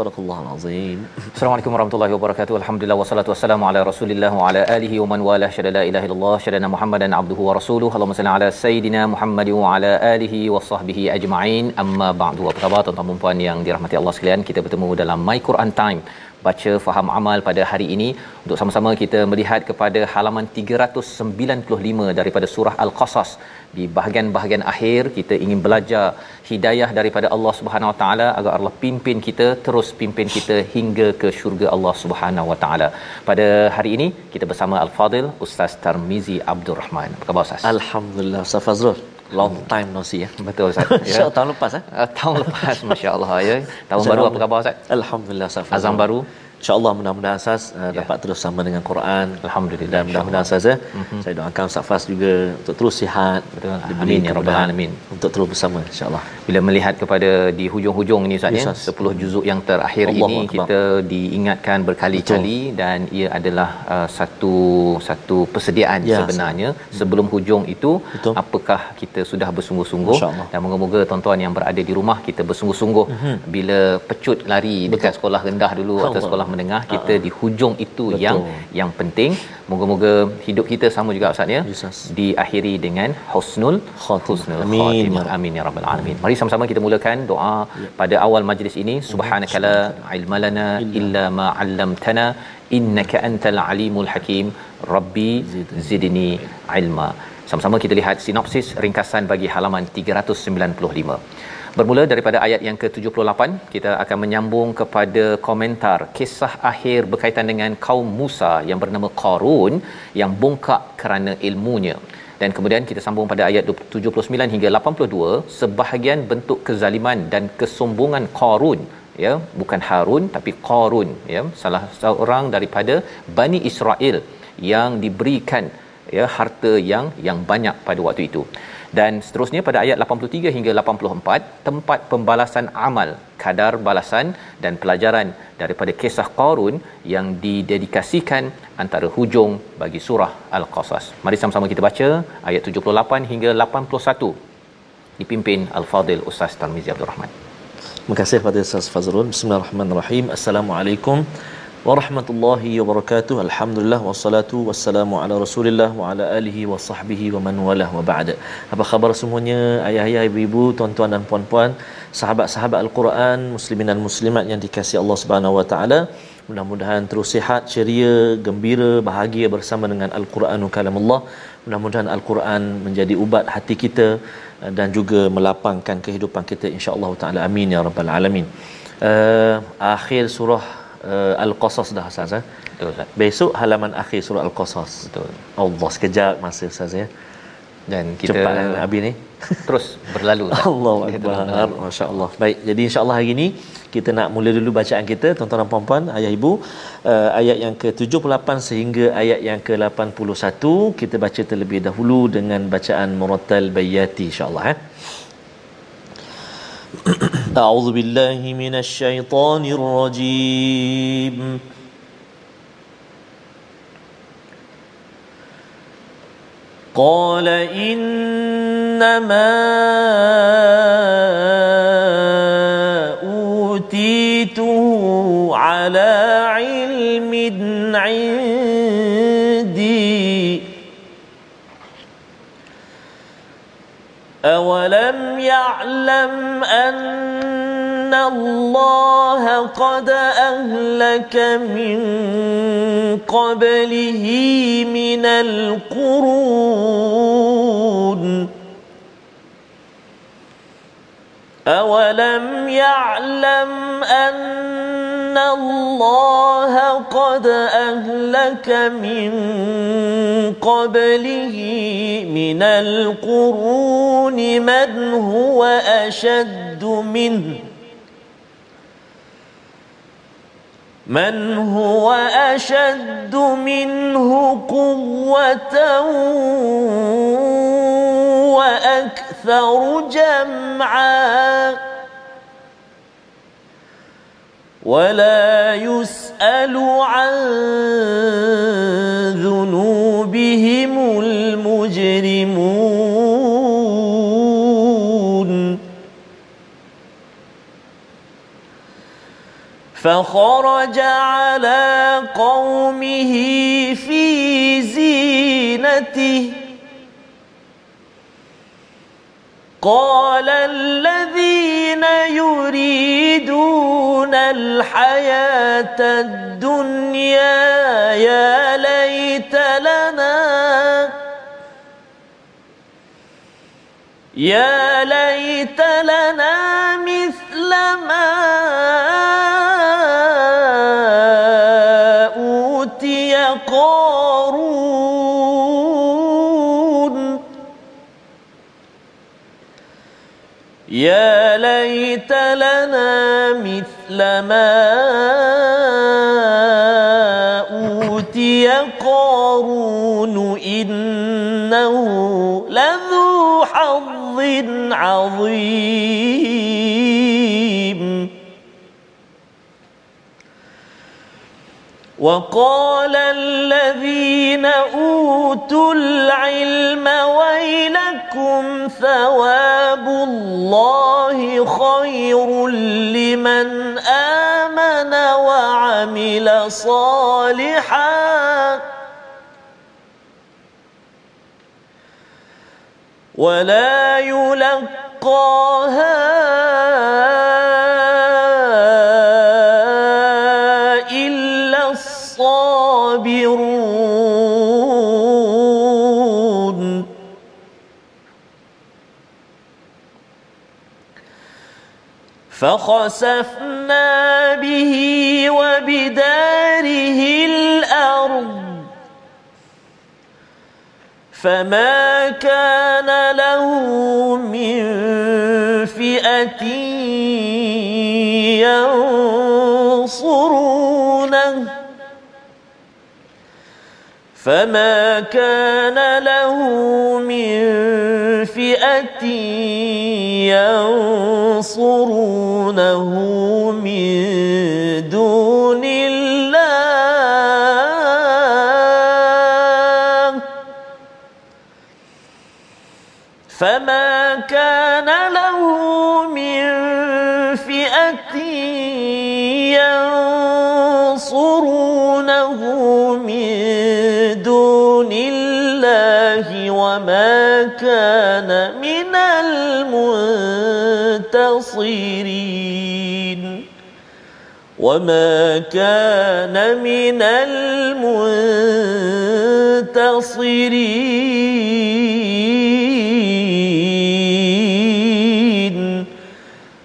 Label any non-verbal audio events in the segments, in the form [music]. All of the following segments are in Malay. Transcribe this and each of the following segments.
Sadaqallahul azim. Assalamualaikum warahmatullahi wabarakatuh. Alhamdulillah wassalatu wassalamu ala Rasulillah wa ala alihi wa man walah. Syada la ilaha illallah, syada Muhammadan abduhu wa rasuluhu. Allahumma salli ala sayidina Muhammad wa ala alihi wa sahbihi ajma'in. Amma ba'du. Apa khabar tuan-tuan dan puan yang dirahmati Allah sekalian? Kita bertemu dalam My Quran Time baca faham amal pada hari ini untuk sama-sama kita melihat kepada halaman 395 daripada surah Al-Qasas di bahagian-bahagian akhir kita ingin belajar hidayah daripada Allah Subhanahu Wa Taala agar Allah pimpin kita terus pimpin kita hingga ke syurga Allah Subhanahu Wa Taala. Pada hari ini kita bersama Al-Fadil Ustaz Tarmizi Abdul Rahman. Apa khabar Ustaz? Alhamdulillah Ustaz Fazrul long time no see ya [laughs] Betul Ustaz. [laughs] ya tahun lepas eh Uh, [laughs] tahun lepas masya-Allah ya. Tahun baru apa khabar Ustaz? Alhamdulillah Ustaz. Azam baru InsyaAllah mudah-mudahan Ustaz uh, dapat terus sama dengan Quran. Alhamdulillah, Dan mudah-mudahan Ustaz ya. Mm-hmm. Saya doakan Ustaz Faz juga untuk terus sihat. Betul. Amin, ya rabbal kemudahan alamin. Untuk terus bersama insyaAllah. bila melihat kepada di hujung-hujung ni Ustaz Ya, ya Ustaz. 10 juzuk yang terakhir Allahu ini Akbar. kita diingatkan berkali-kali dan ia adalah uh, satu satu persediaan Ya, sebenarnya sebelum hujung itu Betul. apakah kita sudah bersungguh-sungguh dan moga-moga tuan-tuan yang berada di rumah kita bersungguh-sungguh Mhm. bila pecut lari dekat sekolah rendah dulu atau Allah. sekolah menengah kita di hujung itu yang yang penting. Moga-moga hidup kita sama juga Ustaz ya? Ya, diakhiri dengan husnul Khatimah. husnul Amin, khatimah. ya amin ya rabbal alamin. Mari sama-sama kita mulakan doa pada awal majlis ini. Subhanakala ilmalana illa ma 'allamtana. Innaka antal alimul hakim. Rabbi zidni. ilma. Sama-sama kita lihat sinopsis ringkasan bagi halaman 395 Bermula daripada ayat yang ke-78, kita akan menyambung kepada komentar kisah akhir berkaitan dengan kaum Musa yang bernama Qarun yang bongkak kerana ilmunya. Dan kemudian kita sambung pada ayat 79 hingga 82, sebahagian bentuk kezaliman dan kesombongan Qarun ya bukan Harun tapi Qarun ya salah seorang daripada Bani Israel yang diberikan ya harta yang yang banyak pada waktu itu dan seterusnya pada ayat 83 hingga 84 tempat pembalasan amal kadar balasan dan pelajaran daripada kisah Qarun yang didedikasikan antara hujung bagi surah Al-Qasas. Mari sama-sama kita baca ayat 78 hingga 81 dipimpin Al-Fadil Ustaz Tarmizi Abdul Rahman. Terima kasih kepada Ustaz Fazrul. Bismillahirrahmanirrahim. Assalamualaikum warahmatullahi wabarakatuh. Alhamdulillah wassalatu wassalamu ala Rasulillah wa ala alihi wa sahbihi wa man walah wa ba'da. Apa khabar semuanya? Ayah-ayah, ibu-ibu, tuan-tuan dan puan-puan, sahabat-sahabat Al-Quran, muslimin dan muslimat yang dikasihi Allah Subhanahu wa taala. Mudah-mudahan terus sihat, ceria, gembira, bahagia bersama dengan Al-Quranu kalamullah. Mudah-mudahan Al-Quran menjadi ubat hati kita eh, dan juga melapangkan kehidupan kita insya-Allah taala. Amin ya rabbal alamin. Uh, akhir surah uh, Al-Qasas dah Ustaz eh? Betul Ustaz. Besok halaman akhir surah Al-Qasas. Betul. Allah sekejap masa Ustaz ya. Dan kita Cepat kan habis ni. [laughs] terus berlalu Ustaz. Allah Akbar. berlalu. Masya-Allah. Baik, jadi insya-Allah hari ini kita nak mula dulu bacaan kita tuan-tuan dan puan-puan, ayah ibu, uh, ayat yang ke-78 sehingga ayat yang ke-81 kita baca terlebih dahulu dengan bacaan murattal bayati insya-Allah eh. [clears throat] أعوذ بالله من الشيطان الرجيم. قال إنما أوتيته على علم عندي أولم يعلم أن الله قد أهلك من قبله من القرون أولم يعلم أن الله قد أهلك من قبله من القرون من هو أشد منه من هو أشد منه قوة وأكثر جمعا ولا يسأل عن ذنوبهم المجرمون. فخرج على قومه في زينته. قال الذين يريدون الحياة الدنيا يا ليت لنا. يا ليت لنا يا ليت لنا مثل ما أوتي قارون إنه لذو حظ عظيم. وقال الذين أوتوا العلم ويلكم ثواب الله خير لمن آمن وعمل صالحا. ولا يلقاها فخسفنا به وبداره الأرض. فما كان له من فئة ينصرونه. فما كان له من فئة ينصرونه كان من المنتصرين. وما كان من المنتصرين.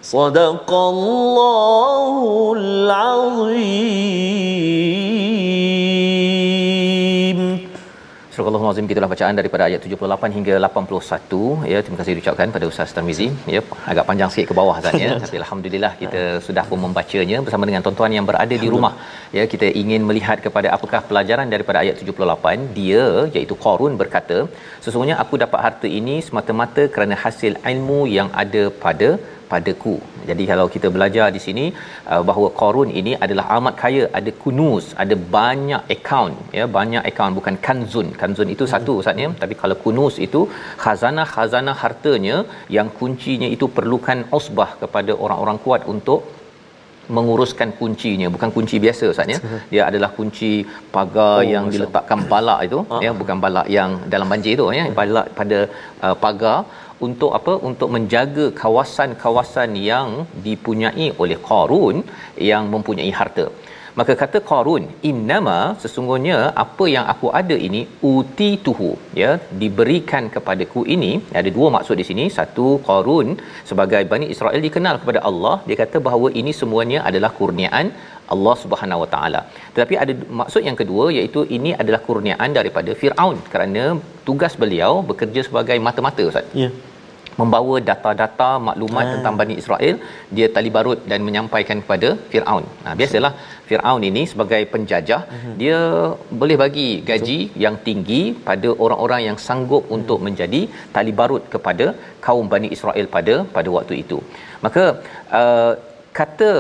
صدق الله العظيم. Surah Al-Azim gitulah bacaan daripada ayat 78 hingga 81 ya terima kasih diucapkan pada Ustaz Tarmizi. Ya agak panjang sikit ke bawah Ustaz ya. [laughs] Tapi alhamdulillah kita sudah pun membacanya bersama dengan tuan-tuan yang berada di rumah. Ya kita ingin melihat kepada apakah pelajaran daripada ayat 78 dia iaitu Qarun berkata sesungguhnya aku dapat harta ini semata-mata kerana hasil ilmu yang ada pada padaku. Jadi kalau kita belajar di sini uh, bahawa Qarun ini adalah amat kaya, ada kunuz, ada banyak akaun ya, banyak akaun bukan kanzun. Kanzun itu satu Ustaz ya, tapi kalau kunuz itu khazanah-khazanah hartanya yang kuncinya itu perlukan usbah kepada orang-orang kuat untuk menguruskan kuncinya. Bukan kunci biasa Ustaz ya. [laughs] Dia adalah kunci pagar oh, yang diletakkan balak itu ya. Bukan balak yang dalam banjir itu ya. Balak pada uh, pagar untuk apa? Untuk menjaga kawasan-kawasan yang dipunyai oleh Qarun yang mempunyai harta maka kata Qarun innama sesungguhnya apa yang aku ada ini uti tuhu ya diberikan kepadaku ini. Ada dua maksud di sini. Satu Qarun sebagai Bani Israel dikenal kepada Allah dia kata bahawa ini semuanya adalah kurniaan Allah Subhanahu Wa Taala. Tetapi ada maksud yang kedua iaitu ini adalah kurniaan daripada Firaun kerana tugas beliau bekerja sebagai mata-mata ustaz. Ya. Membawa data-data maklumat Ah. tentang Bani Israel dia tali barut dan menyampaikan kepada Firaun. Nah biasalah Firaun ini sebagai penjajah Mhm. dia boleh bagi gaji yang tinggi pada orang-orang yang sanggup Mhm. untuk menjadi tali barut kepada kaum Bani Israel pada pada waktu itu. Maka uh, kata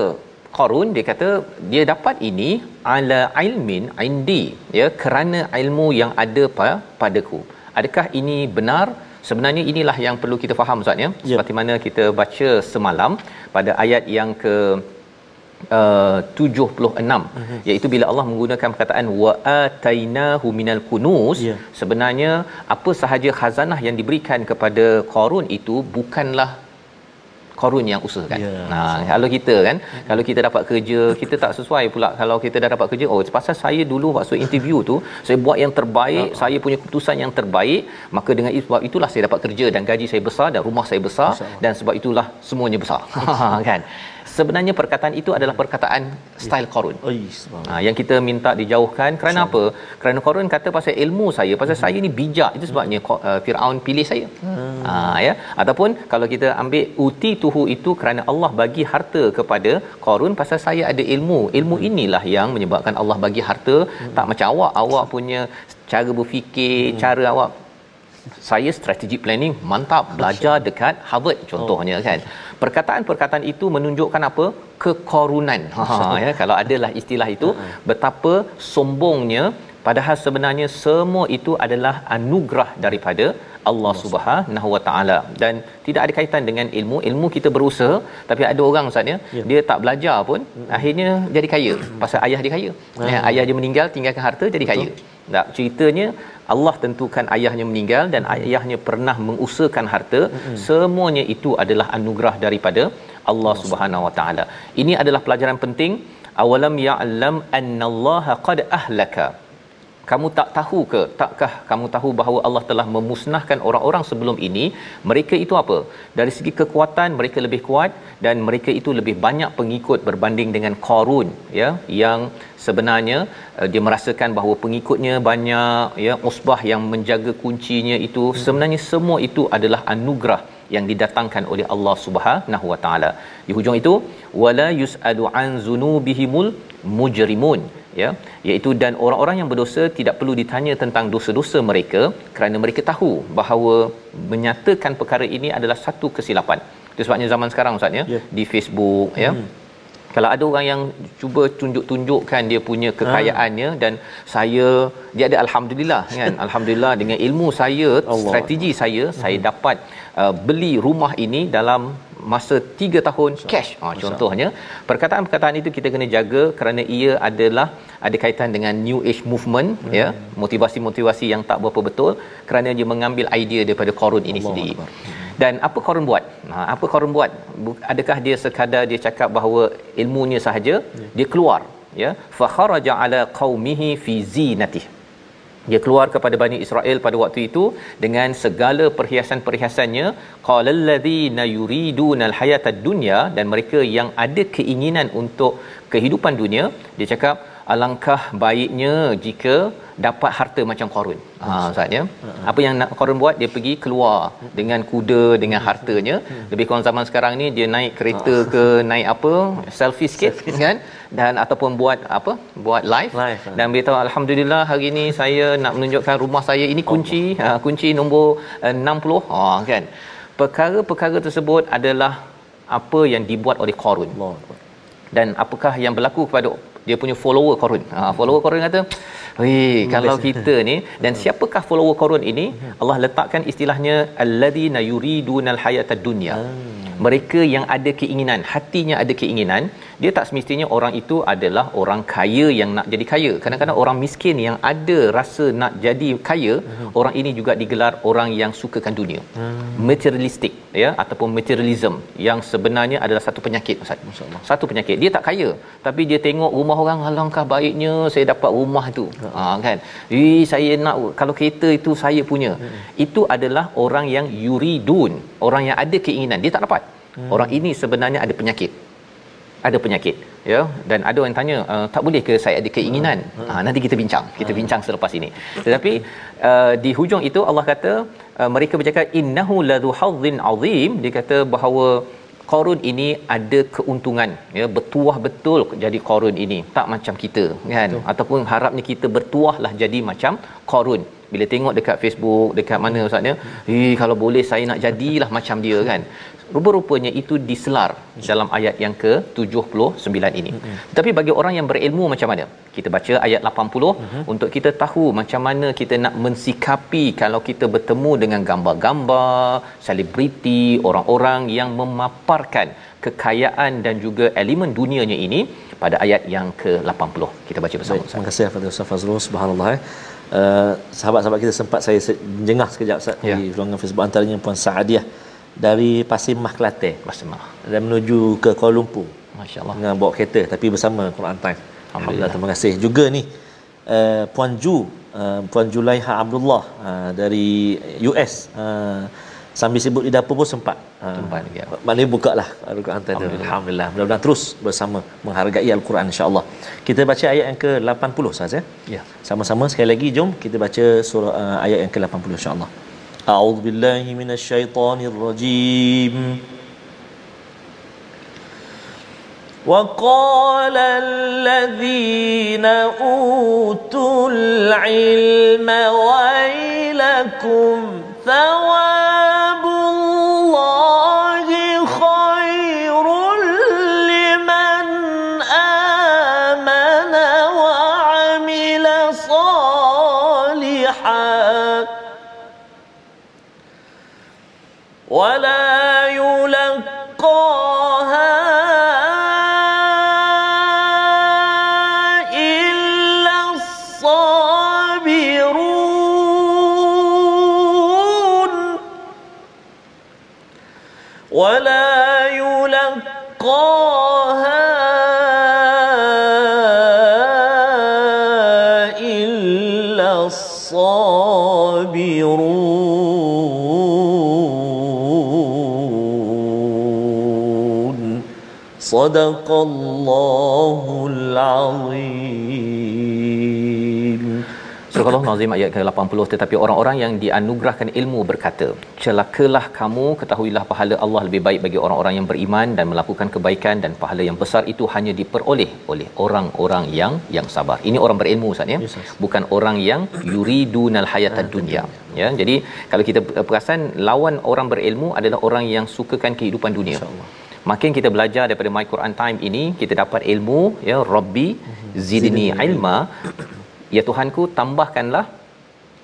Qarun dia kata dia dapat ini ala ilmin indi ya kerana ilmu yang ada pa- padaku. Adakah ini benar? Sebenarnya inilah yang perlu kita faham Ustaz ya. Ya. Seperti mana kita baca semalam pada ayat yang ke uh, 76 Mhm. iaitu bila Allah menggunakan perkataan wa atainahu minal kunuz Ya. sebenarnya apa sahaja khazanah yang diberikan kepada Qarun itu bukanlah Qarun yang usahakan. Ya, Nah, kalau kita kan, kalau kita dapat kerja, kita tak sesuai pula kalau kita dah dapat kerja. Oh, pasal saya dulu waktu interview tu, saya buat yang terbaik, Ah. saya punya keputusan yang terbaik, maka dengan sebab itulah saya dapat kerja dan gaji saya besar dan rumah saya besar dan sebab itulah semuanya besar. [laughs] kan? Sebenarnya perkataan itu adalah perkataan style Qarun. Subhanallah. Ha, yang kita minta dijauhkan kerana apa? Kerana Qarun kata pasal ilmu saya, pasal saya ni bijak. Itu sebabnya uh, Firaun pilih saya. Hmm. Ha, ya. Ataupun kalau kita ambil uti tuhu itu kerana Allah bagi harta kepada Qarun pasal saya ada ilmu. Ilmu inilah yang menyebabkan Allah bagi harta hmm. tak macam awak. Awak punya cara berfikir, hmm. cara awak saya strategic planning mantap belajar dekat Harvard contohnya kan. Perkataan-perkataan itu menunjukkan apa? Kekorunan. [laughs] Ha ya kalau adalah istilah itu betapa sombongnya padahal sebenarnya semua itu adalah anugerah daripada Allah Subhanahu Wa Taala. Dan tidak ada kaitan dengan ilmu. Ilmu kita berusaha tapi ada orang ustaz ya dia tak belajar pun akhirnya jadi kaya. Pasal ayah dia kaya. Ya, ayah dia meninggal tinggalkan harta jadi kaya. Tak ceritanya Allah tentukan ayahnya meninggal dan ayahnya pernah mengusahakan harta. Mm-hmm. semuanya itu adalah anugerah daripada Allah Subhanahu Wa Taala. Ini adalah pelajaran penting. Awalam ya'lam annallaha qad ahlaka kamu tak tahu ke takkah kamu tahu bahawa Allah telah memusnahkan orang-orang sebelum ini? Mereka itu apa? Dari segi kekuatan mereka lebih kuat dan mereka itu lebih banyak pengikut berbanding dengan Qarun ya yang sebenarnya uh, dia merasakan bahawa pengikutnya banyak ya usbah yang menjaga kuncinya itu. Hmm. sebenarnya semua itu adalah anugerah yang didatangkan oleh Allah Subhanahu Wa Taala. Di hujung itu wala yusalu an zunubihimul mujrimun ya iaitu dan orang-orang yang berdosa tidak perlu ditanya tentang dosa-dosa mereka kerana mereka tahu bahawa menyatakan perkara ini adalah satu kesilapan itu sebabnya zaman sekarang ustaz ya Ya. di Facebook ya Hmm. kalau ada orang yang cuba tunjuk-tunjukkan dia punya kekayaannya dan saya dia ada alhamdulillah [laughs] kan alhamdulillah dengan ilmu saya Allah. strategi saya saya dapat uh, beli rumah ini dalam masa 3 tahun cash. Ha, contohnya perkataan-perkataan itu kita kena jaga kerana ia adalah ada kaitan dengan new age movement hmm. ya motivasi-motivasi yang tak berapa betul kerana dia mengambil idea daripada Qarun ini Allah sendiri. Akbar. dan apa Qarun buat? Ha, apa Qarun buat? Bu- adakah dia sekadar dia cakap bahawa ilmunya sahaja? Ya. dia keluar ya. Fa kharaja ala qaumihi fi zinatihi dia keluar kepada Bani Israel pada waktu itu dengan segala perhiasan-perhiasannya. Qalal ladzina yuridunal hayatad dunya dan mereka yang ada keinginan untuk kehidupan dunia dia cakap alangkah baiknya jika dapat harta macam Qarun. Ha ustaz ya. Apa yang nak Qarun buat? Dia pergi keluar dengan kuda dengan hartanya. Lebih kurang zaman sekarang ni dia naik kereta ke naik apa selfie sikit kan dan ataupun buat apa? Buat live, Live, ha. dan beritahu alhamdulillah hari ini saya nak menunjukkan rumah saya. Ini kunci ha, kunci nombor uh, 60 ha kan? Perkara-perkara tersebut adalah apa yang dibuat oleh Qarun Allah Akbar. dan apakah yang berlaku kepada dia punya follower Qarun ha follower Qarun kata Weh, kalau kita ni dan siapakah follower Qarun ini? Allah letakkan istilahnya alladzina yuridunal hayatad dunya. Mereka yang ada keinginan, hatinya ada keinginan dia tak semestinya orang itu adalah orang kaya yang nak jadi kaya. Kadang-kadang orang miskin yang ada rasa nak jadi kaya hmm. orang ini juga digelar orang yang sukakan dunia. Hmm. materialistik ya ataupun materialism yang sebenarnya adalah satu penyakit Ustaz. Satu penyakit. Dia tak kaya tapi dia tengok rumah orang alangkah baiknya saya dapat rumah tu. Hmm. ha kan? Eh saya nak kalau kereta itu saya punya. Hmm. itu adalah orang yang yuridun orang yang ada keinginan. Dia tak dapat. Hmm. orang ini sebenarnya ada penyakit ada penyakit ya. Dan ada orang tanya uh, tak boleh ke saya ada keinginan? Hmm. ha, nanti kita bincang. Kita hmm. bincang selepas ini. Tetapi uh, di hujung itu Allah kata uh, mereka bercakap innahu ladhu hadzin azim. Dia kata bahawa Qarun ini ada keuntungan ya. Bertuah betul jadi Qarun ini. Tak macam kita kan? Betul. ataupun harapnya kita bertuahlah jadi macam Qarun. Bila tengok dekat Facebook dekat mana ustaznya eh kalau boleh saya nak jadilah macam dia kan rupa-rupanya itu diselar dalam ayat yang ke-79 ini. Mm-hmm. Tapi bagi orang yang berilmu macam mana? Kita baca ayat 80 mm-hmm. untuk kita tahu macam mana kita nak mensikapi kalau kita bertemu dengan gambar-gambar, selebriti, orang-orang yang memaparkan kekayaan dan juga elemen dunianya ini pada ayat yang ke-80. Kita baca bersama. Baik, terima kasih kepada Ustaz Fazrul. Subhanallah. Eh. Uh, sahabat-sahabat kita sempat saya jengah sekejap Ustaz ya. di ruangan Facebook antaranya Puan Saadiah dari Pasir Mah Kelantan Pasir Mah dan menuju ke Kuala Lumpur masya-Allah dengan bawa kereta tapi bersama Quran Time alhamdulillah terima kasih juga ni uh, Puan Ju uh, Puan Julaiha Abdullah uh, dari US uh, sambil sibuk di dapur pun sempat sempat uh, ya. Maknanya buka lah Al-Quran Alhamdulillah. Alhamdulillah. Mudah-mudahan terus bersama menghargai Al-Quran insyaAllah. Kita baca ayat yang ke-80 sahaja. Ya. Sama-sama sekali lagi jom kita baca surah uh, ayat yang ke-80 insyaAllah. أعوذ بالله من الشيطان الرجيم. وقال الذين أوتوا العلم ويلكم ثواب صدق الله العظيم Surah Al-Nazim ayat ke-80 tetapi orang-orang yang dianugerahkan ilmu berkata celakalah kamu ketahuilah pahala Allah lebih baik bagi orang-orang yang beriman dan melakukan kebaikan dan pahala yang besar itu hanya diperoleh oleh orang-orang yang yang sabar ini orang berilmu Ustaz ya yes, bukan orang yang yuridunal hayatad dunya ya jadi kalau kita perasan lawan orang berilmu adalah orang yang sukakan kehidupan dunia makin kita belajar daripada My Quran Time ini kita dapat ilmu ya Rabbi zidni ilma. Ya Tuhanku tambahkanlah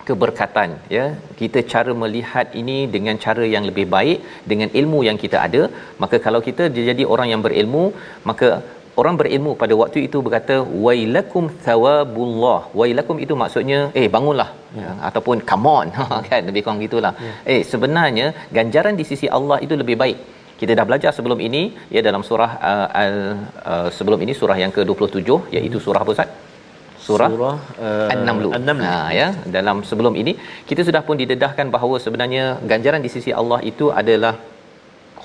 keberkatan ya. Kita cara melihat ini dengan cara yang lebih baik dengan ilmu yang kita ada. Maka kalau kita jadi orang yang berilmu maka orang berilmu pada waktu itu berkata wailakum thawabullah. Wailakum itu maksudnya eh bangunlah. Ya. ataupun come on. [laughs] Kan lebih kurang gitulah ya. eh sebenarnya ganjaran di sisi Allah itu lebih baik kita dah belajar sebelum ini ya dalam surah uh, al uh, sebelum ini surah yang ke-27 iaitu surah apa Ustaz surah, surah uh, An-Naml. An-Naml. Ha ya, dalam sebelum ini kita sudah pun didedahkan bahawa sebenarnya ganjaran di sisi Allah itu adalah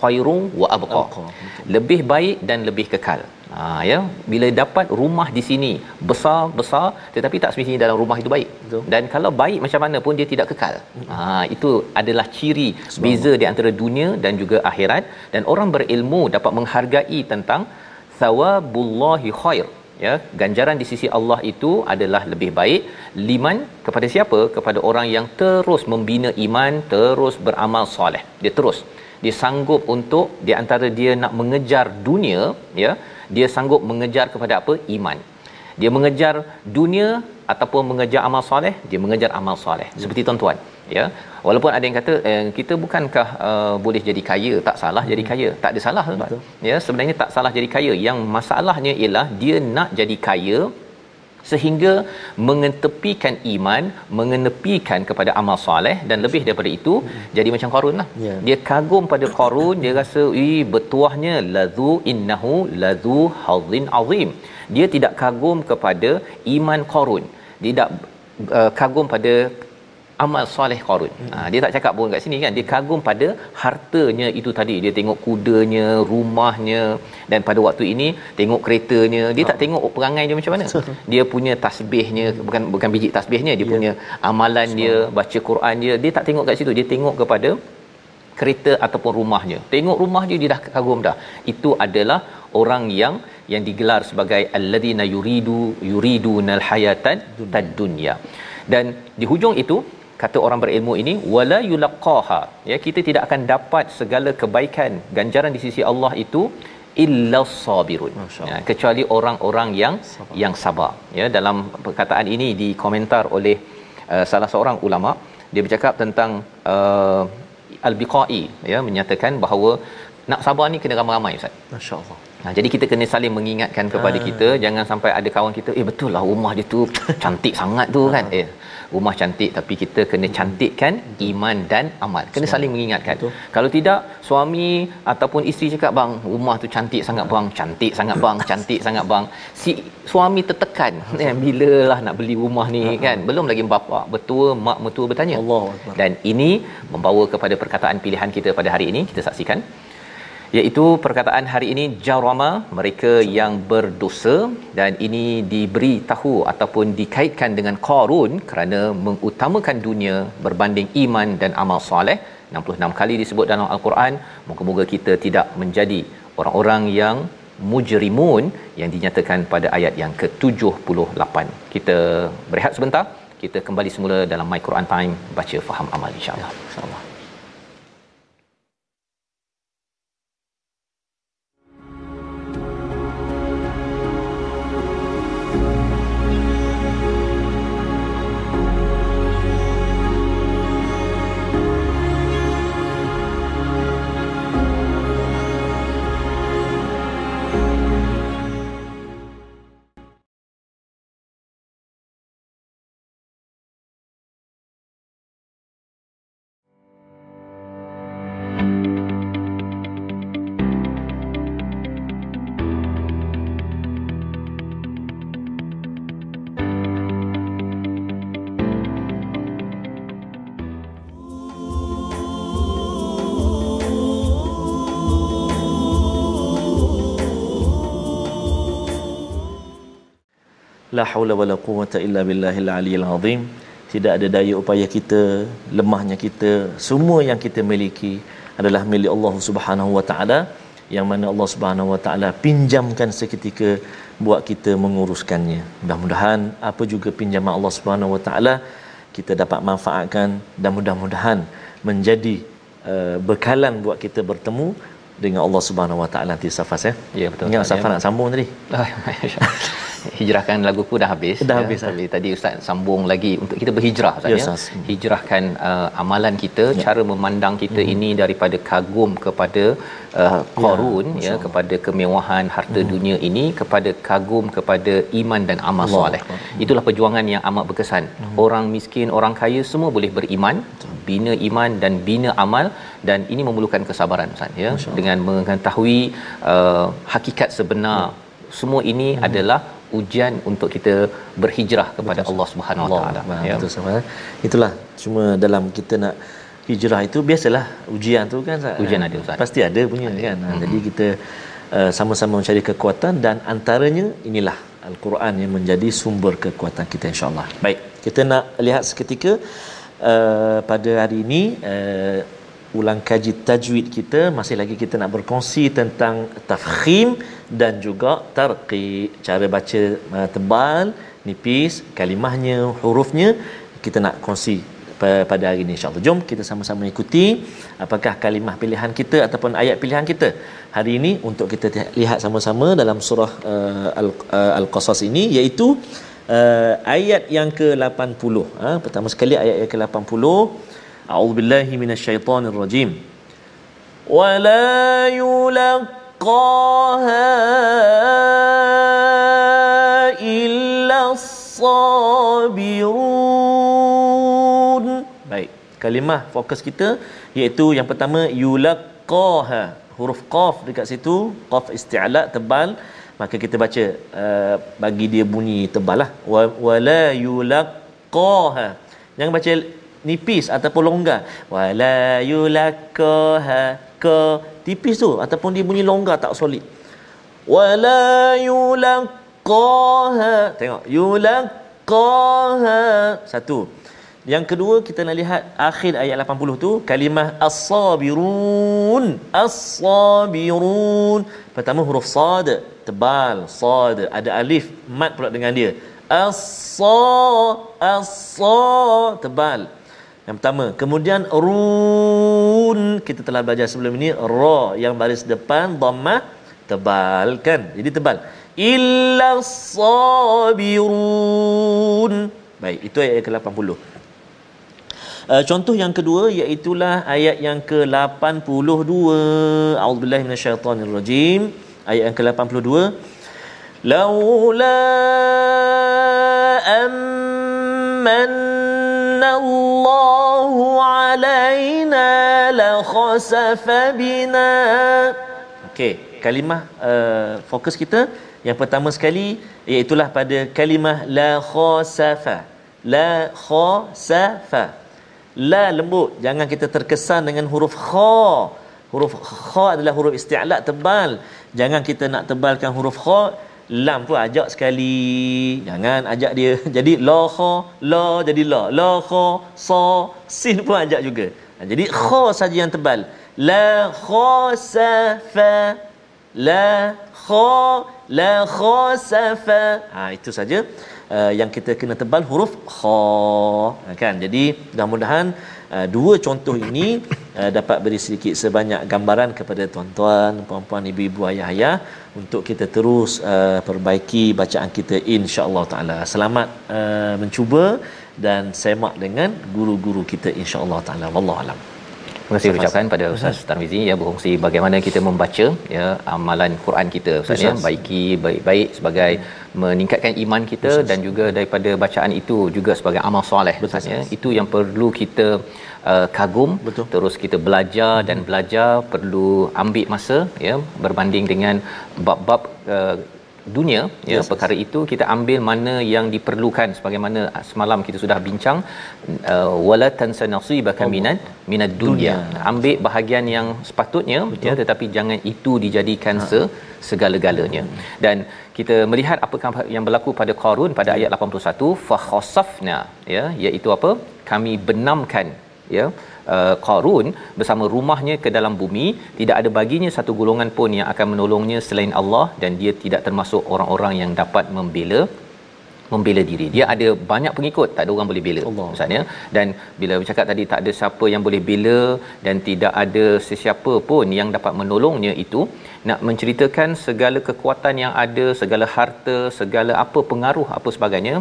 khairum wa abqa. Lebih baik dan lebih kekal. Ha ya, bila dapat rumah di sini besar-besar tetapi tak semestinya dalam rumah itu baik. Betul. Dan kalau baik macam mana pun dia tidak kekal. Ha itu adalah ciri beza di antara dunia dan juga akhirat. Dan orang berilmu dapat menghargai tentang thawabullahi khair. Ya ganjaran di sisi Allah itu adalah lebih baik. Liman kepada siapa? Kepada orang yang terus membina iman terus beramal soleh. Dia terus. Dia sanggup untuk di antara dia nak mengejar dunia ya dia sanggup mengejar kepada apa? Iman. Dia mengejar dunia ataupun mengejar amal soleh dia mengejar amal soleh. Seperti tuan-tuan ya. Walaupun ada yang kata eh, kita bukankah uh, boleh jadi kaya? Tak salah hmm. jadi kaya. Tak ada salah tuan ya sebenarnya tak salah jadi kaya. Yang masalahnya ialah dia nak jadi kaya sehingga mengetepikan iman mengenepikan kepada amal soleh dan lebih daripada itu hmm. jadi macam Qarun lah yeah. dia kagum pada Qarun dia rasa ih bertuahnya lazu innahu lazu hazin azim dia tidak kagum kepada iman Qarun dia tidak uh, kagum pada amal soleh Qarun. Hmm. Ha, dia tak cakap pun kat sini kan. Dia kagum pada hartanya itu tadi. Dia tengok kudanya, rumahnya dan pada waktu ini tengok keretanya. Dia oh. tak tengok perangai dia macam mana. [laughs] Dia punya tasbihnya, bukan bukan biji tasbihnya, dia yeah. punya amalan so. dia, baca Quran dia. Dia tak tengok kat situ. Dia tengok kepada kereta ataupun rumahnya. Tengok rumah dia dia dah kagum dah. Itu adalah orang yang yang digelar sebagai alladhina yuridu yuridunal hayatan tad dunya. Dan di hujung itu kata orang berilmu ini wala yulaqaha. Ya kita tidak akan dapat segala kebaikan ganjaran di sisi Allah itu illa sabirun. Ya, kecuali orang-orang yang sabar. yang sabar. Ya dalam perkataan ini dikomentar oleh uh, salah seorang ulama dia bercakap tentang uh, al-biqai ya menyatakan bahawa nak sabar ni kena ramai-ramai ustaz. Masyaallah. Ha, jadi kita kena saling mengingatkan kepada ha. kita jangan sampai ada kawan kita eh betul lah rumah dia tu cantik sangat tu kan? Ha. eh rumah cantik tapi kita kena cantikkan iman dan amal. Kena saling mengingatkan. Betul. kalau tidak suami ataupun isteri cakap bang rumah tu cantik sangat bang. Cantik sangat bang. [laughs] Cantik sangat bang. Si suami tertekan eh, bila lah nak beli rumah ni kan. Belum lagi bapa betul mak mertua bertanya. Allah dan ini membawa kepada perkataan pilihan kita pada hari ini. Kita saksikan iaitu perkataan hari ini jarama mereka yang berdosa dan ini diberi tahu ataupun dikaitkan dengan Qarun kerana mengutamakan dunia berbanding iman dan amal soleh. 66 kali disebut dalam al-Quran. Moga-moga kita tidak menjadi orang-orang yang mujrimun yang dinyatakan pada ayat yang ke-78 kita berehat sebentar. Kita kembali semula dalam my Quran time. Baca faham amal insya-Allah. insya-Allah la haula wala quwata illa billahil aliyil azim tidak ada daya upaya kita lemahnya kita semua yang kita miliki adalah milik Allah Subhanahu wa taala yang mana Allah Subhanahu wa taala pinjamkan seketika buat kita menguruskannya mudah-mudahan apa juga pinjaman Allah Subhanahu wa taala kita dapat manfaatkan dan mudah-mudahan menjadi uh, bekalan buat kita bertemu dengan Allah Subhanahu Wa Taala nanti Safas ya. Ya betul. Ingat Safas ya. nak sambung tadi. [laughs] hijrahkan lagu ku dah habis dah ya. habis tapi tadi ustaz sambung lagi untuk kita berhijrah ustaz ya, ya. hijrahkan uh, amalan kita ya. cara memandang kita hmm. ini daripada kagum kepada uh, korun ya, ya kepada kemewahan harta hmm. dunia ini kepada kagum kepada iman dan amal Allah. soleh Allah. itulah perjuangan yang amat berkesan hmm. orang miskin orang kaya semua boleh beriman bina iman dan bina amal dan ini memerlukan kesabaran ustaz ya dengan mengetahui uh, hakikat sebenar ya. semua ini hmm. adalah ujian untuk kita berhijrah kepada betul. Allah Subhanahu Wa Taala. Ya. Betul sama. Itulah cuma dalam kita nak hijrah itu biasalah ujian tu kan ujian ada ustaz. Pasti ada punya ada. kan. Hmm. Jadi kita uh, sama-sama mencari kekuatan dan antaranya inilah al-Quran yang menjadi sumber kekuatan kita insya-Allah. Baik, kita nak lihat seketika uh, pada hari ini uh, ulang kaji tajwid kita masih lagi kita nak berkongsi tentang tafkhim dan juga tarqi. Cara baca uh, tebal nipis kalimahnya hurufnya kita nak kongsi pada hari ini insyaallah. Jom kita sama-sama ikuti apakah kalimah pilihan kita ataupun ayat pilihan kita. Hari ini untuk kita lihat sama-sama dalam surah uh, uh al-qasas ini iaitu uh, ayat yang ke-80 ha pertama sekali ayat yang ke-80 a'udzubillahi minasyaitonir rajim wala yulqaha illa sabirun baik kalimah fokus kita iaitu yang pertama yulqaha huruf qaf dekat situ qaf isti'la tebal. Maka kita baca uh, bagi dia bunyi tebal lah. Wala yulaqaha jangan baca nipis ataupun longgar. Wala yulaqaha ke tipis tu ataupun dia bunyi longgar tak solid. Wala yulaqaha tengok yulaqaha satu. Yang kedua kita nak lihat akhir ayat 80 tu kalimah as-sabirun. As-sabirun. Pertama huruf sad tebal sad. Ada alif mat pula dengan dia. As-sa as-sa tebal yang pertama kemudian run. Kita telah belajar sebelum ini ra yang baris depan dhammah tebal kan jadi tebal. Illa sabirun. Baik itu ayat ke-80. Uh, contoh yang kedua iaitu ayat yang ke-82. A'udzubillahi minasyaitonirrajim. Ayat yang ke-82. Laula amanna Alaina la khasafa bina. Okey, kalimah uh, fokus kita yang pertama sekali iaitu pada kalimah la khasafa. La khasafa. La lembut jangan kita terkesan dengan huruf kha. Huruf kha adalah huruf isti'la tebal. Jangan kita nak tebalkan huruf kha lam tu ajak sekali. Jangan ajak dia. [laughs] Jadi la kha la jadi la. La kha sa sin pun ajak juga. Jadi kha saja yang tebal. La kha sa fa. La kha la kha sa fa. Ha itu saja uh, yang kita kena tebal huruf kha. Kan? Jadi mudah-mudahan uh, dua contoh ini uh, dapat beri sedikit sebanyak gambaran kepada tuan-tuan puan-puan ibu-ibu ayah-ayah untuk kita terus uh, perbaiki bacaan kita insya-Allah taala. Selamat uh, mencuba dan semak dengan guru-guru kita insya-Allah taala. Wallahu alam. Terima kasih ucapkan pada Ustaz Tarmizi ya berkongsi bagaimana kita membaca ya amalan Quran kita Ustaz ya. Baiki baik-baik sebagai meningkatkan iman kita Betul. dan juga daripada bacaan itu juga sebagai amal soleh Ustaz ya. Itu yang perlu kita uh, kagum Betul. terus kita belajar hmm. dan belajar perlu ambil masa ya berbanding dengan bab-bab uh, dunia ya yes, perkara yes. itu kita ambil mana yang diperlukan sebagaimana semalam kita sudah bincang uh, wala tansa nasibaka minad minad dunya ambil bahagian yang sepatutnya Betul. ya tetapi jangan itu dijadikan ha. se segala-galanya dan kita melihat apakah yang berlaku pada Qarun pada ya. ayat 81 fa khasafna ya iaitu apa kami benamkan ya uh, Qarun bersama rumahnya ke dalam bumi tidak ada baginya satu golongan pun yang akan menolongnya selain Allah dan dia tidak termasuk orang-orang yang dapat membela membela diri. Dia ada banyak pengikut, tak ada orang boleh bela. Maksudnya dan bila bercakap tadi tak ada siapa yang boleh bela dan tidak ada sesiapa pun yang dapat menolongnya itu nak menceritakan segala kekuatan yang ada, segala harta, segala apa pengaruh apa sebagainya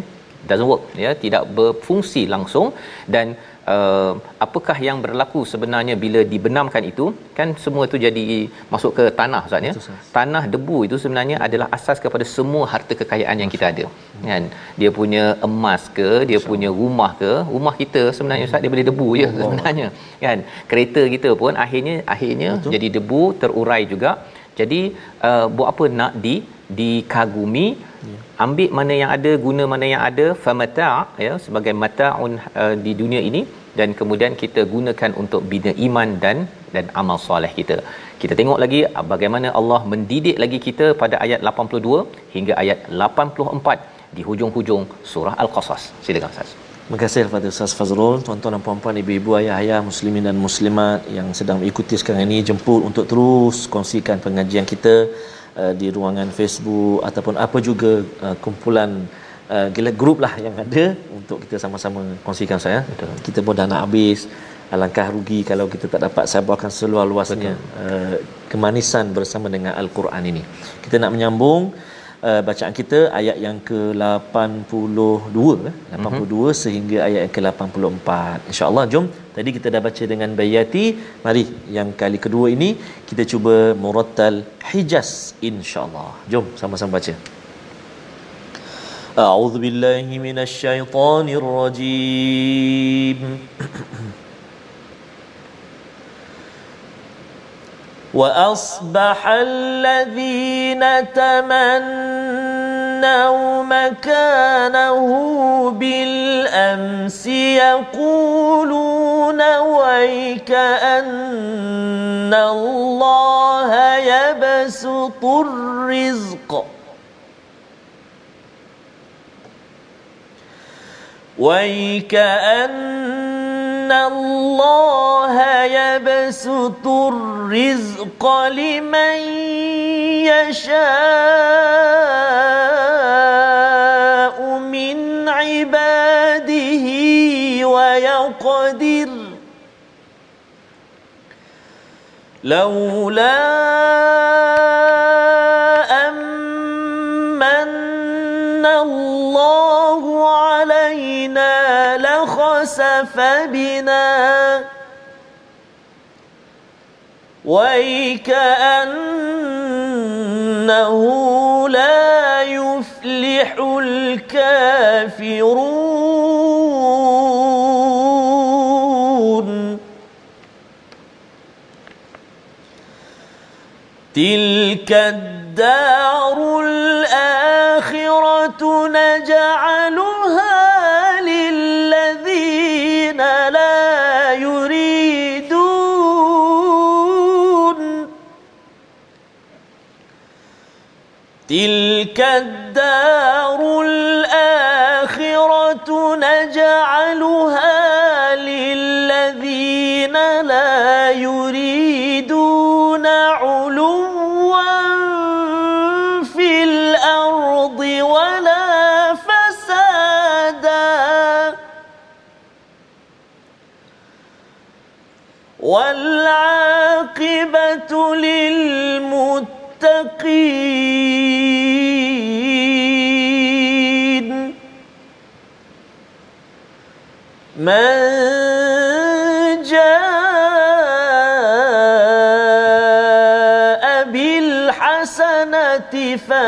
doesn't work ya, tidak berfungsi langsung dan uh, apakah yang berlaku sebenarnya bila dibenamkan itu? Kan semua itu jadi masuk ke tanah ustaz ya? Tanah debu itu sebenarnya adalah asas kepada semua harta kekayaan yang kita ada. Kan? Dia punya emas ke dia punya rumah ke rumah kita sebenarnya ustaz dia boleh debu je sebenarnya. Kan? Kereta kita pun akhirnya akhirnya Betul. jadi debu terurai juga. Jadi uh, buat apa nak di dikagumi. Ambil mana yang ada guna mana yang ada famata ya sebagai mataun uh, di dunia ini dan kemudian kita gunakan untuk bina iman dan dan amal soleh kita. Kita tengok lagi uh, bagaimana Allah mendidik lagi kita pada ayat 82 hingga ayat 84 di hujung-hujung surah Al-Qasas. Silakan Ustaz. Terima kasih kepada Ustaz Fazrul, tuan-tuan dan puan-puan, ibu-ibu, ayah-ayah, muslimin dan muslimat yang sedang mengikuti sekarang ini jemput untuk terus kongsikan pengajian kita uh, di ruangan Facebook ataupun apa juga uh, kumpulan uh, gila grup lah yang ada untuk kita sama-sama kongsikan saya. Betul. Kita pun dah nak habis. Alangkah rugi kalau kita tak dapat sabarkan seluar luasnya uh, kemanisan bersama dengan Al-Quran ini. Kita nak menyambung uh, bacaan kita ayat yang ke-82 eh? 82 mm-hmm. sehingga ayat yang ke-84 insyaallah jom tadi kita dah baca dengan bayati mari yang kali kedua ini kita cuba murattal hijaz insyaallah jom sama-sama baca أعوذ بالله من الشيطان الرجيم وأصبح الذين تمنوا مكانه بالأمس يقولون ويك أن الله يبسط الرزق. ويكأن الله يبسط الرزق لمن يشاء من عباده ويقدر لولا خسف بنا ويكأنه لا يفلح الكافرون. تلك الدار الآخرة نجعلها تلك الدار الآخرة نجعلها للذين لا يريدون علوا في الأرض ولا فسادا. والعاقبة للمتقين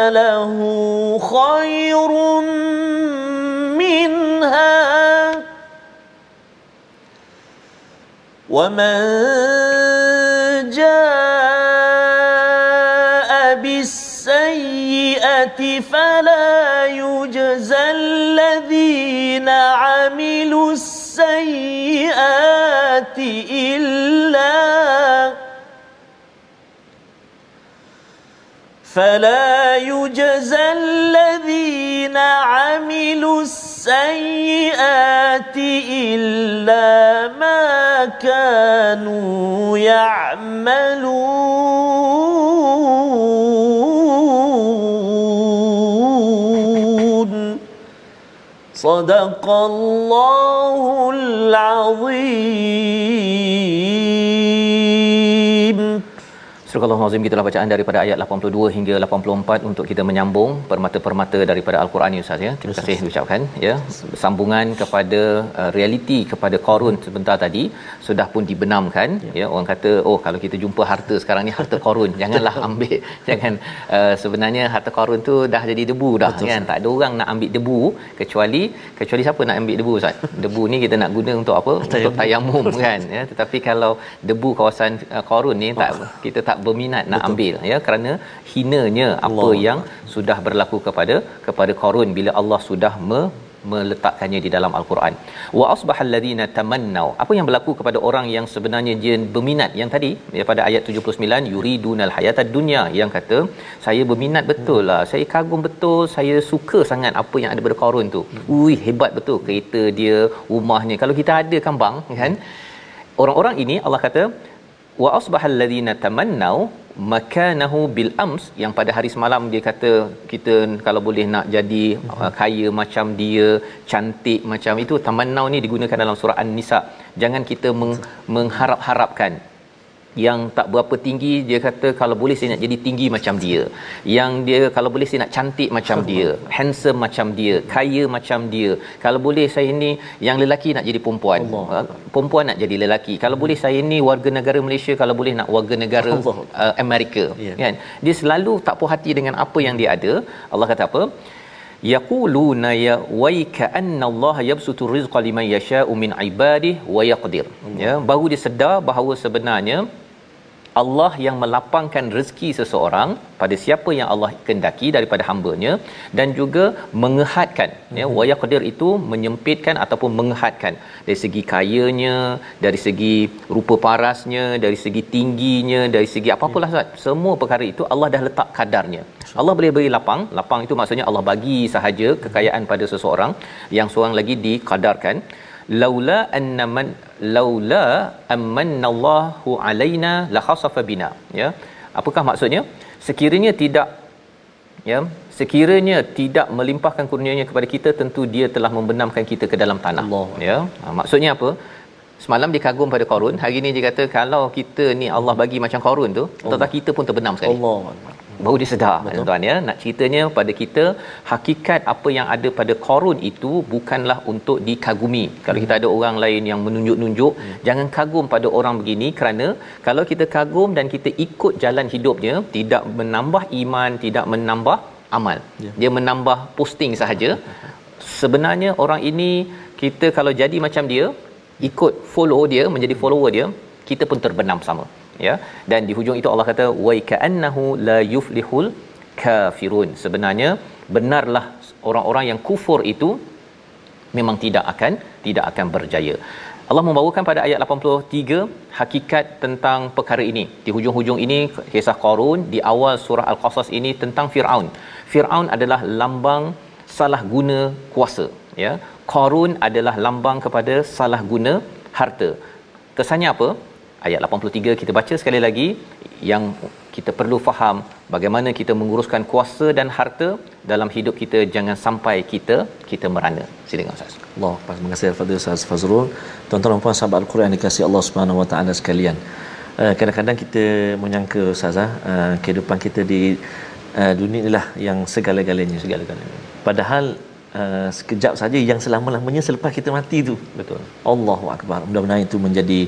فله خير منها ومن جاء بالسيئة فلا يجزى الذين عملوا السيئات إلا فلا يجزى الذين عملوا السيئات إلا ما كانوا يعملون. صدق الله العظيم. Surah Al-Azim kita bacaan daripada ayat 82 hingga 84 untuk kita menyambung permata-permata daripada Al-Quran ini Ustaz ya. Terima kasih diucapkan ya. Sambungan kepada uh, realiti kepada Qarun sebentar tadi sudah pun dibenamkan ya. ya. Orang kata oh kalau kita jumpa harta sekarang ni harta Qarun [laughs] janganlah ambil jangan uh, sebenarnya harta Qarun tu dah jadi debu dah Betul, kan. Tak ada orang nak ambil debu kecuali kecuali siapa nak ambil debu Ustaz. [laughs] Debu ni kita nak guna untuk apa? Untuk tayamum kan ya. Tetapi kalau debu kawasan uh, Qarun ni tak oh. kita tak berminat nak Betul. ambil ya kerana hinanya Allah. apa yang sudah berlaku kepada kepada Qarun bila Allah sudah me, meletakkannya di dalam al-Quran. Wa asbahal ladina tamannau. Apa yang berlaku kepada orang yang sebenarnya dia berminat yang tadi ya pada ayat 79 yuridunal hayatad dunya yang kata saya berminat betul lah. Saya kagum betul, saya suka sangat apa yang ada pada Qarun tu. Ui hebat betul kereta dia, rumahnya. Kalau kita ada kan bang kan. Orang-orang ini Allah kata wa asbahal ladina tamannau makanahu bil ams. Yang pada hari semalam dia kata kita kalau boleh nak jadi uh, kaya macam dia cantik macam itu tamannau ni digunakan dalam surah an-nisa. Jangan kita meng- mengharap-harapkan yang tak berapa tinggi dia kata kalau boleh saya nak jadi tinggi macam dia. Yang dia kalau boleh saya nak cantik macam dia. Handsome macam dia. Kaya macam dia. Kalau boleh saya ni yang lelaki nak jadi perempuan. Allah. Uh, perempuan nak jadi lelaki. Kalau boleh saya ni warga negara Malaysia kalau boleh nak warga negara Allah. uh, Amerika. Ya. kan? Dia selalu tak puas hati dengan apa yang dia ada. Allah kata apa? Yaquluna ya waika anna Allah yabsutu rizqa liman yasha'u min ibadihi wa yaqdir. Ya baru dia sedar bahawa sebenarnya Allah yang melapangkan rezeki seseorang pada siapa yang Allah kendaki daripada hamba-Nya dan juga mengehadkan ya wa yaqdir itu menyempitkan ataupun mengehadkan dari segi kayanya dari segi rupa parasnya dari segi tingginya dari segi apa-apalah Ustaz. Semua perkara itu Allah dah letak kadarnya. Allah boleh beri lapang. Lapang itu maksudnya Allah bagi sahaja kekayaan pada seseorang yang seorang lagi dikadarkan laula anna man laula amannallahu alaina la khasafa bina. Ya? Apakah maksudnya? Sekiranya tidak ya? Sekiranya tidak melimpahkan kurnianya kepada kita tentu dia telah membenamkan kita ke dalam tanah. Allah. ya? Ha, maksudnya apa semalam dia kagum pada Qarun. Hari ni dia kata kalau kita ni Allah bagi macam Qarun tu tetapi kita pun terbenam sekali. Allah. Baru dia sedar tuan-tuan ya. Nak ceritanya pada kita hakikat apa yang ada pada korun itu bukanlah untuk dikagumi. Kalau kita ada orang lain yang menunjuk-nunjuk Hmm. jangan kagum pada orang begini kerana kalau kita kagum dan kita ikut jalan hidupnya tidak menambah iman tidak menambah amal. Ya. dia menambah posting sahaja. [laughs] Sebenarnya orang ini kita kalau jadi macam dia ikut follow dia menjadi follower dia kita pun terbenam sama ya dan di hujung itu Allah kata wa ka'annahu la yuflihul kafirun sebenarnya benarlah orang-orang yang kufur itu memang tidak akan tidak akan berjaya Allah membawakan pada ayat 83 hakikat tentang perkara ini. Di hujung-hujung ini kisah Qarun, di awal surah Al-Qasas ini tentang Firaun. Firaun adalah lambang salah guna kuasa, ya. Qarun adalah lambang kepada salah guna harta. Kesannya apa? Ayat 83 kita baca sekali lagi yang kita perlu faham bagaimana kita menguruskan kuasa dan harta dalam hidup kita jangan sampai kita kita merana. Silakan Ustaz. Allah terima kasih Al-Fadhil Ustaz Fazrul tuan-tuan dan puan sahabat Al-Quran dikasihi Allah Subhanahu Wa Taala sekalian uh, kadang-kadang kita menyangka Ustaz uh, kehidupan kita di uh, dunia inilah yang segala-galanya Segala-galanya. padahal uh, sekejap saja yang selama-lamanya selepas kita mati tu Betul. Allahu akbar. Mudah-mudahan itu menjadi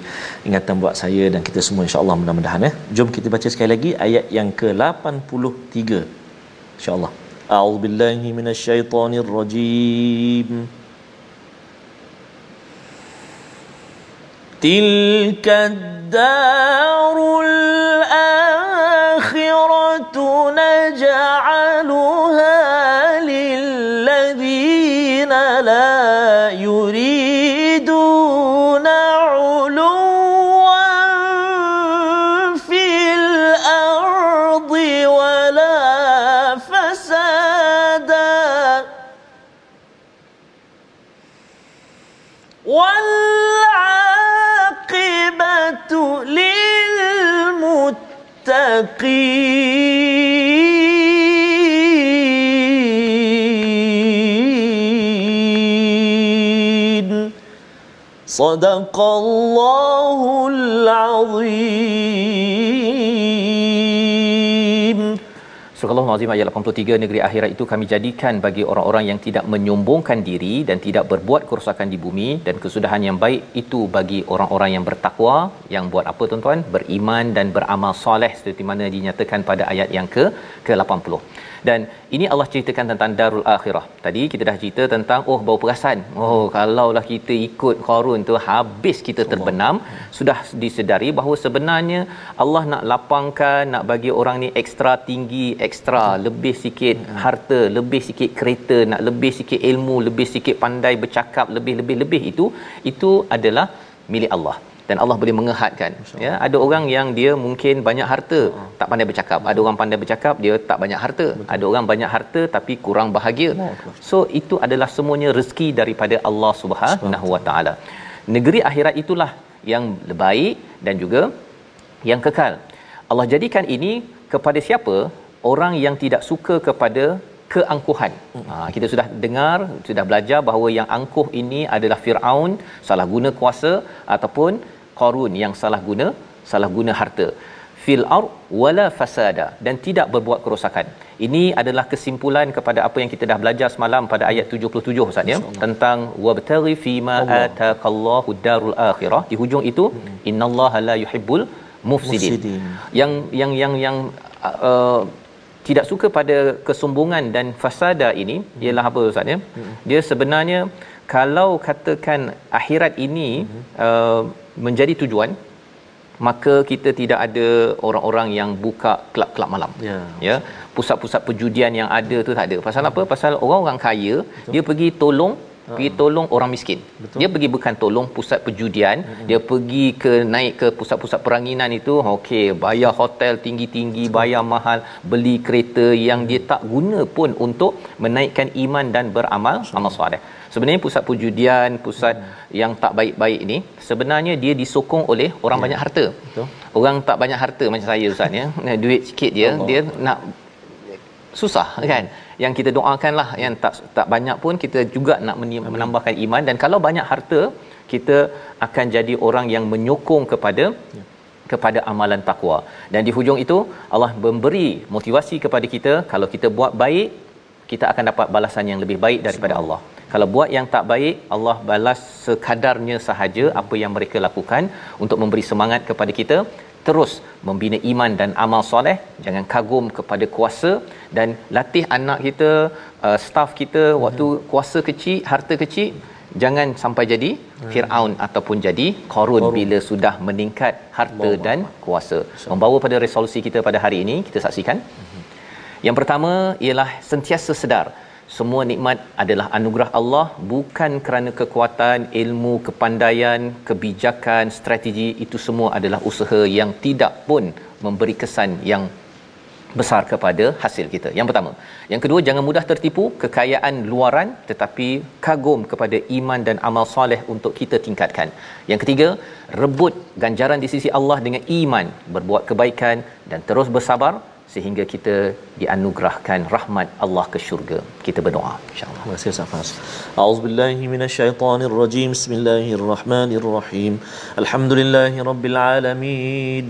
ingatan buat saya dan kita semua insya-Allah mudah-mudahan ya. Jom kita baca sekali lagi ayat yang ke-83. Insya-Allah. A'udzubillahi minasyaitonirrajim. تلك الدار الآخرة نجعلها صدق الله العظيم Surah Al-Azim ayat 83 negeri akhirat itu kami jadikan bagi orang-orang yang tidak menyombongkan diri dan tidak berbuat kerosakan di bumi dan kesudahan yang baik itu bagi orang-orang yang bertakwa yang buat apa tuan-tuan beriman dan beramal soleh seperti mana dinyatakan pada ayat yang ke ke-80 dan ini Allah ceritakan tentang darul akhirah. Tadi kita dah cerita tentang oh bau perasan. Oh kalaulah kita ikut Qarun tu habis kita terbenam. Sudah disedari bahawa sebenarnya Allah nak lapangkan nak bagi orang ni ekstra tinggi ekstra lebih sikit harta lebih sikit kereta nak lebih sikit ilmu lebih sikit pandai bercakap lebih lebih lebih itu itu adalah milik Allah dan Allah boleh mengehadkan ya ada orang yang dia mungkin banyak harta tak pandai bercakap. Ada orang pandai bercakap dia tak banyak harta. Ada orang banyak harta tapi kurang bahagia. So itu adalah semuanya rezeki daripada Allah Subhanahu Wa Taala. Negeri akhirat itulah yang baik dan juga yang kekal. Allah jadikan ini kepada siapa? Orang yang tidak suka kepada keangkuhan. Ha, kita sudah dengar, sudah belajar bahawa yang angkuh ini adalah Firaun salah guna kuasa ataupun Qarun yang salah guna salah guna harta fil ard wala fasada dan tidak berbuat kerosakan ini adalah kesimpulan kepada apa yang kita dah belajar semalam pada ayat 77 Ustaz ya tentang wabtaghi fima ataqallahu darul akhirah di hujung itu hmm. innallaha la yuhibbul mufsidin. mufsidin yang yang yang yang uh, tidak suka pada kesombongan dan fasada ini hmm. ialah apa Ustaz ya hmm. dia sebenarnya kalau katakan akhirat ini hmm. uh, menjadi tujuan maka kita tidak ada orang-orang yang buka kelab-kelab malam ya ya pusat-pusat perjudian yang ada tu tak ada pasal apa pasal orang-orang kaya Betul. dia pergi tolong Ha. pergi tolong orang miskin. Betul. Dia pergi bukan tolong pusat perjudian, hmm. dia pergi ke naik ke pusat-pusat peranginan itu, okey, bayar hotel tinggi-tinggi, bayar mahal, beli kereta yang dia tak guna pun untuk menaikkan iman dan beramal amal soleh. Sebenarnya pusat perjudian, pusat hmm. yang tak baik-baik ini sebenarnya dia disokong oleh orang ya. banyak harta. Betul. Orang tak banyak harta macam saya ustaz ya, duit sikit dia, Allah. dia nak susah kan yang kita doakanlah yang tak tak banyak pun kita juga nak menambahkan iman dan kalau banyak harta kita akan jadi orang yang menyokong kepada ya. kepada amalan takwa dan di hujung itu Allah memberi motivasi kepada kita kalau kita buat baik kita akan dapat balasan yang lebih baik daripada Allah kalau buat yang tak baik Allah balas sekadarnya sahaja apa yang mereka lakukan untuk memberi semangat kepada kita terus membina iman dan amal soleh jangan kagum kepada kuasa dan latih anak kita uh, staff kita hmm. waktu kuasa kecil harta kecil jangan sampai jadi hmm. Firaun ataupun jadi Qarun bila sudah meningkat harta Allah dan Allah. kuasa so. membawa pada resolusi kita pada hari ini kita saksikan hmm. yang pertama ialah sentiasa sedar semua nikmat adalah anugerah Allah bukan kerana kekuatan ilmu kepandaian kebijakan strategi itu semua adalah usaha yang tidak pun memberi kesan yang besar kepada hasil kita. Yang pertama. Yang kedua, jangan mudah tertipu kekayaan luaran tetapi kagum kepada iman dan amal soleh untuk kita tingkatkan. Yang ketiga, rebut ganjaran di sisi Allah dengan iman, berbuat kebaikan dan terus bersabar sehingga kita dianugerahkan rahmat Allah ke syurga. Kita berdoa insya-Allah. Terima kasih Safas. A'udzubillahi minasyaitonirrajim. Bismillahirrahmanirrahim. Alhamdulillahirabbil alamin.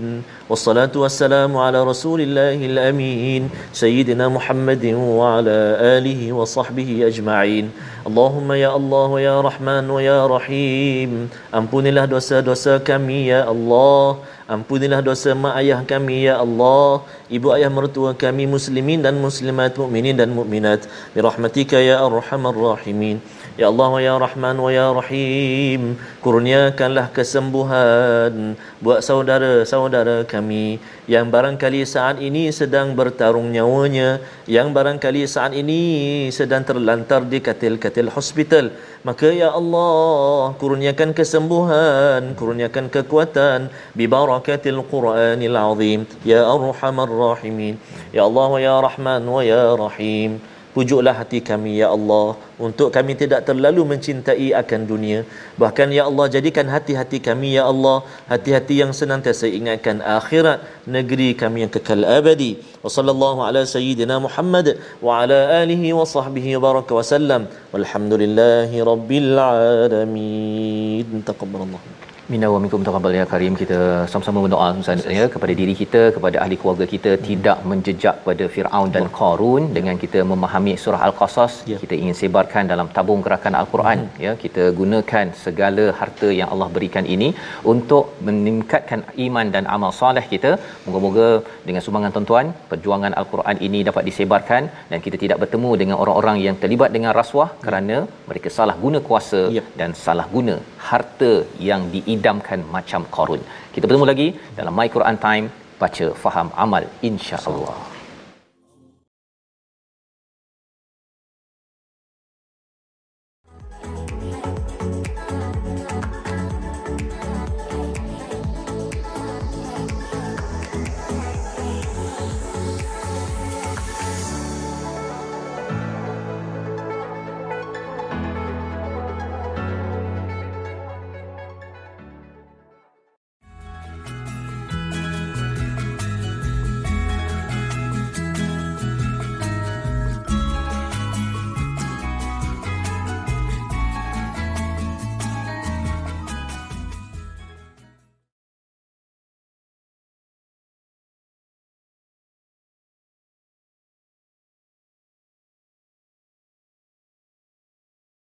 Wassalatu wassalamu ala rasulillahil amin. Sayyidina Muhammadin wa ala alihi wa sahbihi ajma'in. Allahumma ya Allah ya Rahman wa ya Rahim. Ampunilah dosa-dosa kami ya Allah. Ampunilah dosa mak ayah kami ya Allah, ibu ayah mertua kami muslimin dan muslimat, mukminin dan mukminat. Bi rahmatika ya arhamar rahimin. Ya Allah ya Rahman wa ya Rahim Kurniakanlah kesembuhan Buat saudara-saudara kami Yang barangkali saat ini sedang bertarung nyawanya Yang barangkali saat ini sedang terlantar di katil-katil hospital Maka ya Allah kurniakan kesembuhan Kurniakan kekuatan Bibarakatil Quranil Azim. Ya Arhamar Rahimin. Ya Allah ya Rahman wa ya Rahim Pujuklah hati kami ya Allah untuk kami tidak terlalu mencintai akan dunia. Bahkan ya Allah jadikan hati-hati kami ya Allah hati-hati yang senantiasa ingatkan akhirat negeri kami yang kekal abadi. Wa sallallahu ala sayyidina Muhammad wa ala alihi wa sahbihi baraka wa sallam. Walhamdulillahi rabbil alamin. Taqabbalallahu Minna wa minkum taqabbal ya karim kita sama-sama berdoa Ustaz ya kepada diri kita kepada ahli keluarga kita hmm. tidak menjejak pada Firaun dan Qarun dengan kita memahami surah al-Qasas ya. kita ingin sebarkan dalam tabung gerakan al-Quran hmm. ya kita gunakan segala harta yang Allah berikan ini untuk meningkatkan iman dan amal soleh kita moga-moga dengan sumbangan tuan-tuan perjuangan al-Quran ini dapat disebarkan dan kita tidak bertemu dengan orang-orang yang terlibat dengan rasuah ya. kerana mereka salah guna kuasa ya. dan salah guna harta yang diidamkan macam korun. Kita bertemu lagi dalam My Quran Time baca faham amal insya-Allah.